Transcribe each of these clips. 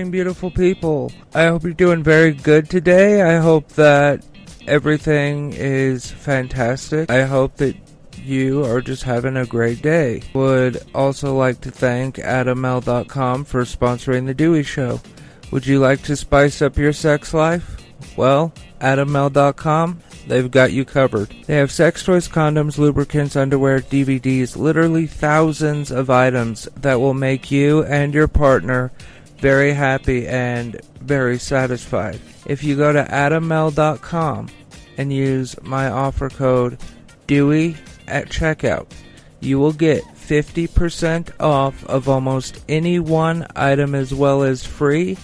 morning, beautiful people. I hope you're doing very good today. I hope that everything is fantastic. I hope that you are just having a great day. Would also like to thank AdamMale.com for sponsoring The Dewey Show. Would you like to spice up your sex life? Well, AdamMale.com They've got you covered. They have sex toys, condoms, lubricants, underwear, DVDs, literally thousands of items that will make you and your partner very happy and very satisfied. If you go to adammale.com and use my offer code DEWEY at checkout, you will get 50% off of almost any one item as well as free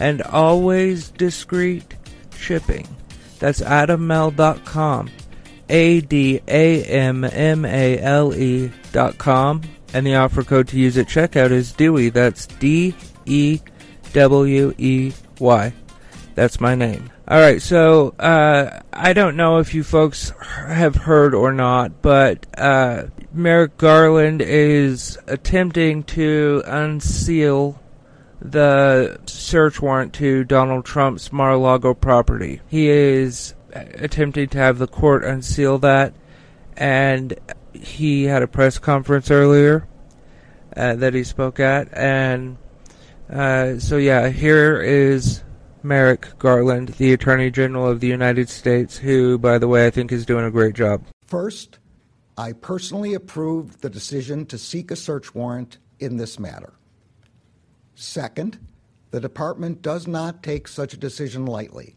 and always discreet shipping. That's adammale.com. A D A M M A L E dot com. And the offer code to use at checkout is Dewey. That's D E W E Y. That's my name. All right, so uh, I don't know if you folks have heard or not, but uh, Merrick Garland is attempting to unseal the search warrant to Donald Trump's Mar-a-Lago property. He is attempting to have the court unseal that, and he had a press conference earlier uh, that he spoke at, and uh, so yeah, here is Merrick Garland, the Attorney General of the United States, who, by the way, I think is doing a great job. First, I personally approved the decision to seek a search warrant in this matter. Second, the Department does not take such a decision lightly.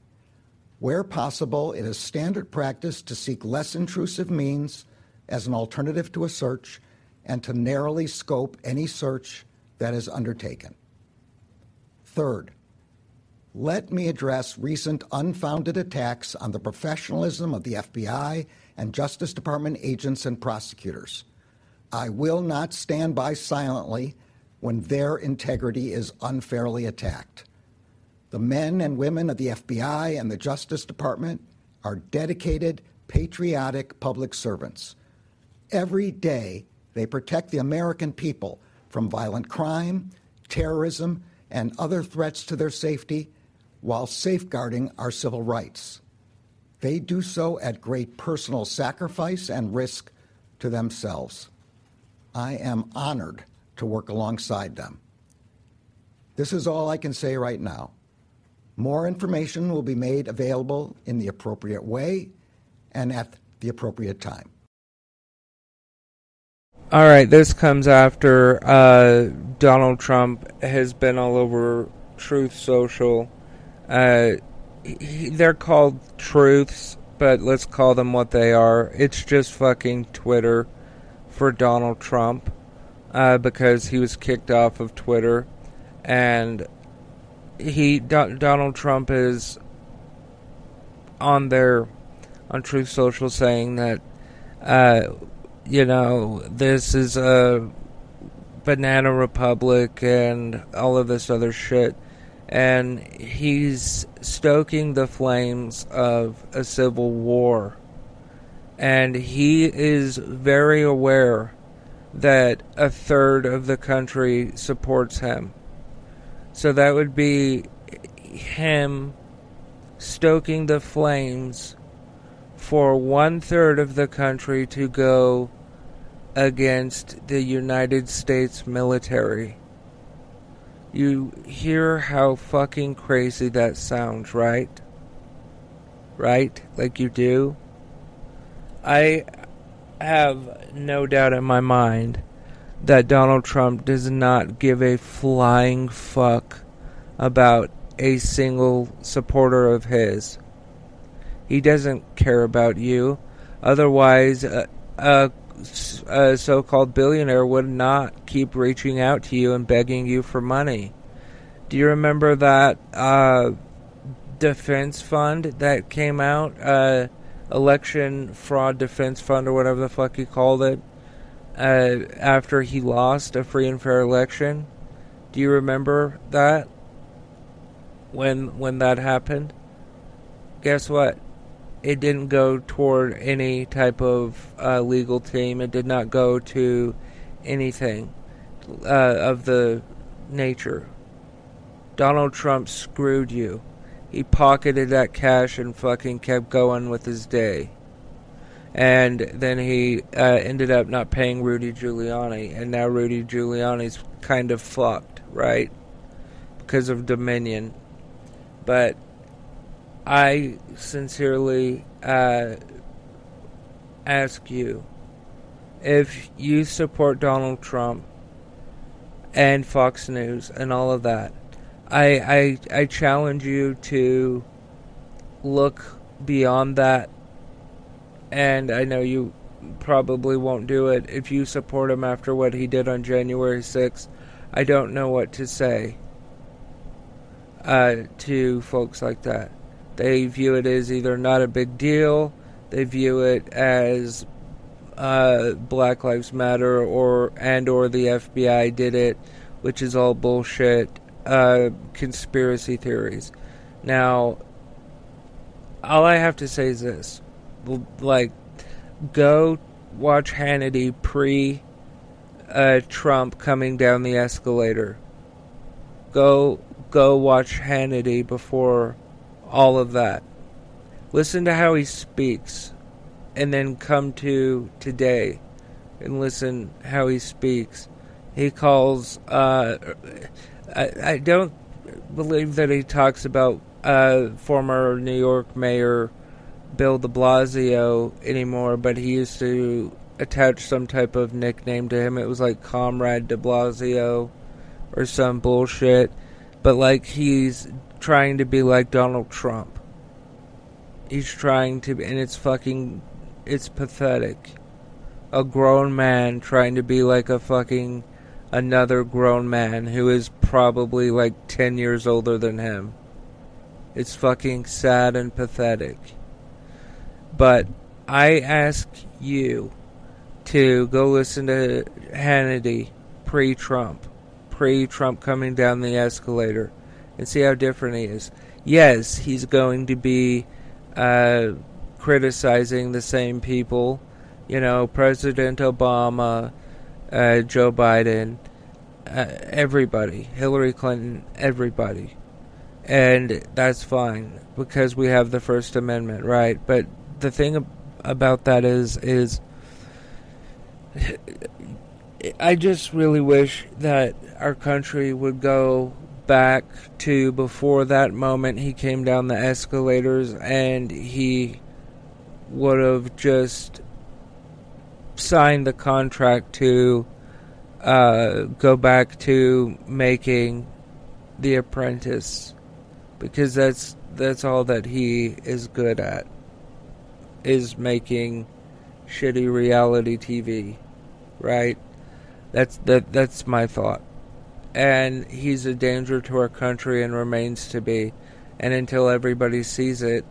Where possible, it is standard practice to seek less intrusive means as an alternative to a search and to narrowly scope any search that is undertaken. Third, let me address recent unfounded attacks on the professionalism of the FBI and Justice Department agents and prosecutors. I will not stand by silently when their integrity is unfairly attacked. The men and women of the FBI and the Justice Department are dedicated, patriotic public servants. Every day, they protect the American people from violent crime, terrorism, and other threats to their safety while safeguarding our civil rights. They do so at great personal sacrifice and risk to themselves. I am honored to work alongside them. This is all I can say right now. More information will be made available in the appropriate way and at the appropriate time. All right, this comes after uh, Donald Trump has been all over Truth Social. Uh, he, they're called truths, but let's call them what they are. It's just fucking Twitter for Donald Trump uh, because he was kicked off of Twitter, and he Do- Donald Trump is on there on Truth Social saying that uh, you know this is a banana republic and all of this other shit and he's stoking the flames of a civil war and he is very aware that a third of the country supports him. So that would be him stoking the flames for one third of the country to go against the United States military. You hear how fucking crazy that sounds, right? Right? Like you do? I have no doubt in my mind that Donald Trump does not give a flying fuck about a single supporter of his. He doesn't care about you. Otherwise, a, a, a so called billionaire would not keep reaching out to you and begging you for money. Do you remember that uh, defense fund that came out? Uh, election fraud defense fund or whatever the fuck he called it uh, after he lost a free and fair election. Do you remember that? When when that happened? Guess what? It didn't go toward any type of uh, legal team. It did not go to anything uh, of the nature. Donald Trump screwed you. He pocketed that cash and fucking kept going with his day. And then he uh, ended up not paying Rudy Giuliani, and now Rudy Giuliani's kind of fucked, right? Because of Dominion. But I sincerely uh, ask you if you support Donald Trump and Fox News and all of that, I, I, I challenge you to look beyond that. And I know you probably won't do it if you support him after what he did on January 6th. I don't know what to say uh, to folks like that. They view it as either not a big deal, they view it as uh, Black Lives Matter or and or the FBI did it, which is all bullshit. Uh, conspiracy theories. Now, all I have to say is this: like, go watch Hannity pre uh, Trump coming down the escalator. Go go watch Hannity before all of that. Listen to how he speaks, and then come to today and listen how he speaks. He calls. Uh, I, I don't believe that he talks about uh, former New York Mayor Bill De Blasio anymore, but he used to attach some type of nickname to him. It was like Comrade De Blasio or some bullshit. But like he's trying to be like Donald Trump. He's trying to, and it's fucking, it's pathetic. A grown man trying to be like a fucking another grown man who is probably like 10 years older than him. It's fucking sad and pathetic. But I ask you to go listen to Hannity pre Trump, pre Trump coming down the escalator, and see how different he is. Yes, he's going to be uh, criticizing the same people, you know, President Obama, uh, Joe Biden, uh, everybody, Hillary Clinton, everybody. And that's fine because we have the First Amendment, right? But the thing about that is is I just really wish that our country would go back to before that moment he came down the escalators and he would have just signed the contract to uh, go back to making The Apprentice because that's that's all that he is good at is making shitty reality TV, right? That's that that's my thought. And he's a danger to our country and remains to be. And until everybody sees it,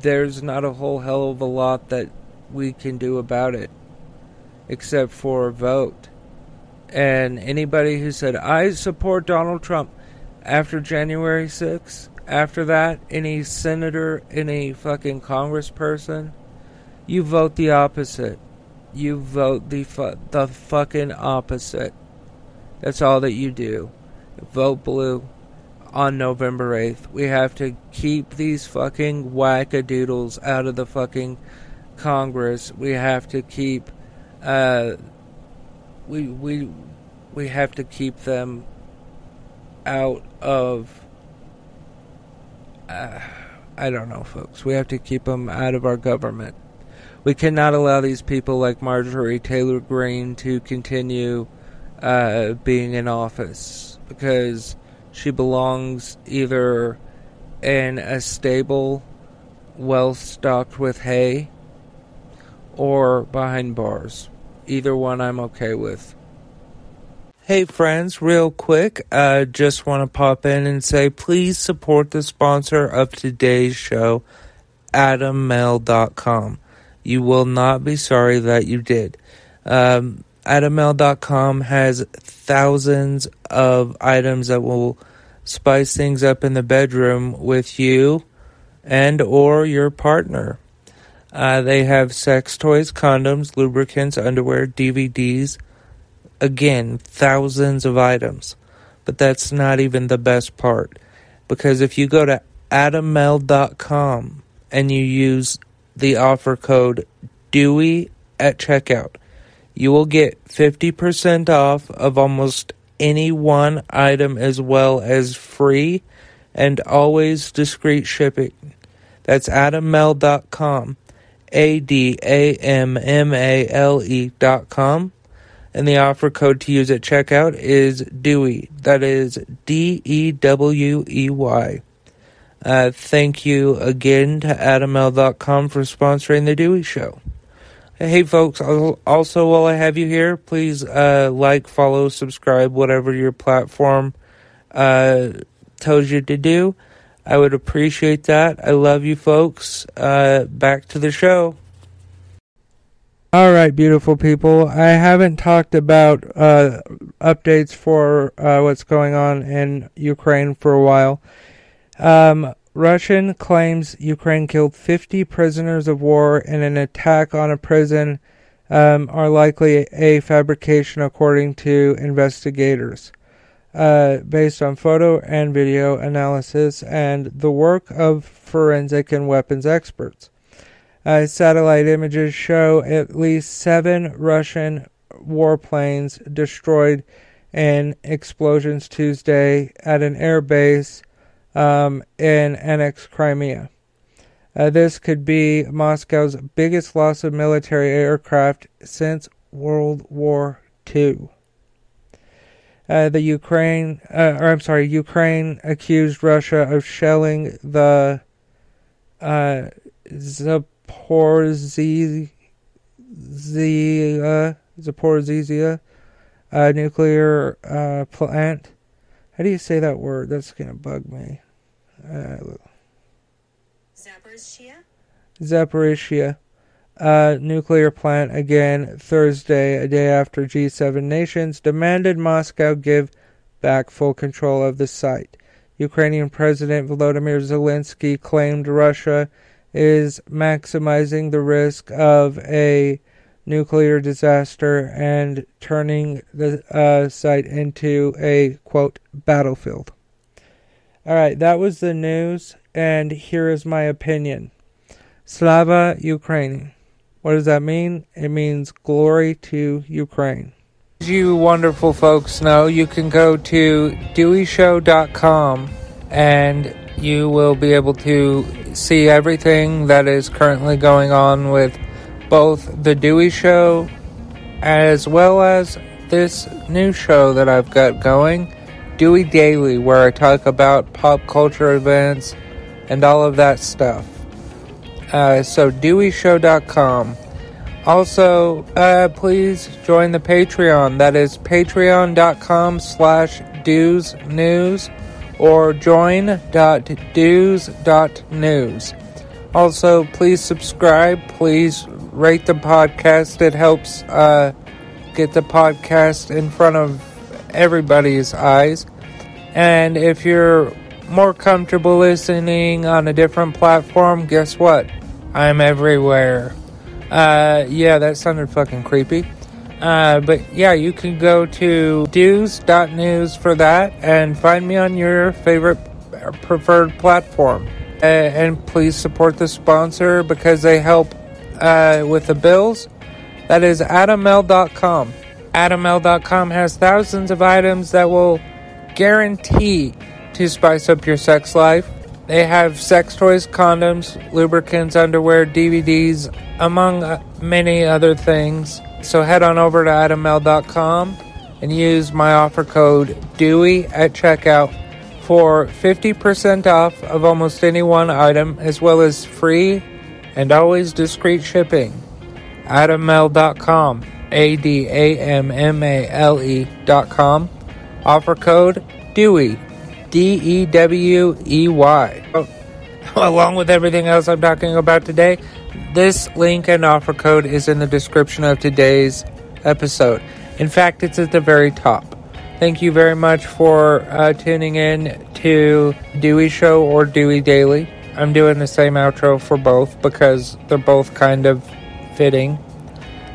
there's not a whole hell of a lot that we can do about it except for vote. And anybody who said, I support Donald Trump after January 6th, after that, any senator, any fucking congressperson, you vote the opposite. You vote the fu- the fucking opposite. That's all that you do. Vote blue on November 8th. We have to keep these fucking wackadoodles out of the fucking Congress. We have to keep uh, we we we have to keep them out of uh, I don't know, folks. We have to keep them out of our government. We cannot allow these people like Marjorie Taylor Greene to continue uh, being in office because she belongs either in a stable, well stocked with hay, or behind bars. Either one I'm okay with. Hey friends, real quick, uh, just want to pop in and say please support the sponsor of today's show, AdamMale.com. You will not be sorry that you did. Um, AdamMale.com has thousands of items that will spice things up in the bedroom with you and or your partner. Uh, they have sex toys, condoms, lubricants, underwear, DVDs, Again, thousands of items. But that's not even the best part. Because if you go to adammale.com and you use the offer code DEWEY at checkout, you will get 50% off of almost any one item as well as free and always discreet shipping. That's adammale.com. A D A M M A L E dot com. And the offer code to use at checkout is DEWEY. That is D E W E Y. Uh, thank you again to adammale.com for sponsoring the Dewey Show. Hey, folks, also while I have you here, please uh, like, follow, subscribe, whatever your platform uh, tells you to do. I would appreciate that. I love you folks. Uh, back to the show. All right, beautiful people. I haven't talked about uh, updates for uh, what's going on in Ukraine for a while. Um, Russian claims Ukraine killed 50 prisoners of war in an attack on a prison um, are likely a fabrication, according to investigators uh, based on photo and video analysis and the work of forensic and weapons experts. Uh, satellite images show at least seven Russian warplanes destroyed in explosions Tuesday at an air base um, in annexed Crimea. Uh, this could be Moscow's biggest loss of military aircraft since World War II. Uh, the Ukraine, uh, or I'm sorry, Ukraine accused Russia of shelling the uh, Zaporizhzhia, Zaporizhzhia uh, nuclear uh, plant. How do you say that word? That's gonna bug me. Uh, Zaporizhia. Zaporizhzhia uh, nuclear plant again Thursday, a day after G7 nations demanded Moscow give back full control of the site. Ukrainian President Volodymyr Zelensky claimed Russia is maximizing the risk of a nuclear disaster and turning the uh, site into a quote battlefield. All right, that was the news, and here is my opinion. Slava Ukraini. What does that mean? It means glory to Ukraine. As you wonderful folks know, you can go to deweyshow.com and you will be able to see everything that is currently going on with both The Dewey Show as well as this new show that I've got going, Dewey Daily, where I talk about pop culture events and all of that stuff. Uh, so deweyshow.com. Also, uh, please join the Patreon. That is patreon.com slash dews news or join.dews.news. Also, please subscribe. Please rate the podcast. It helps uh, get the podcast in front of everybody's eyes. And if you're more comfortable listening on a different platform, guess what? I'm everywhere. Uh, yeah, that sounded fucking creepy. Uh, but yeah, you can go to dews.news for that and find me on your favorite preferred platform. Uh, and please support the sponsor because they help uh, with the bills. That is adammale.com. Adammale.com has thousands of items that will guarantee to spice up your sex life. They have sex toys, condoms, lubricants, underwear, DVDs, among uh, many other things. So head on over to adammale.com and use my offer code DEWEY at checkout for 50% off of almost any one item, as well as free and always discreet shipping. Adammale.com, A D A M M A L E.com. Offer code DEWEY, D E W E Y. Oh, along with everything else I'm talking about today, this link and offer code is in the description of today's episode. In fact, it's at the very top. Thank you very much for uh, tuning in to Dewey Show or Dewey Daily. I'm doing the same outro for both because they're both kind of fitting.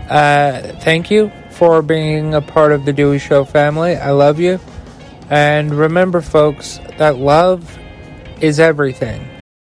Uh, thank you for being a part of the Dewey Show family. I love you. And remember, folks, that love is everything.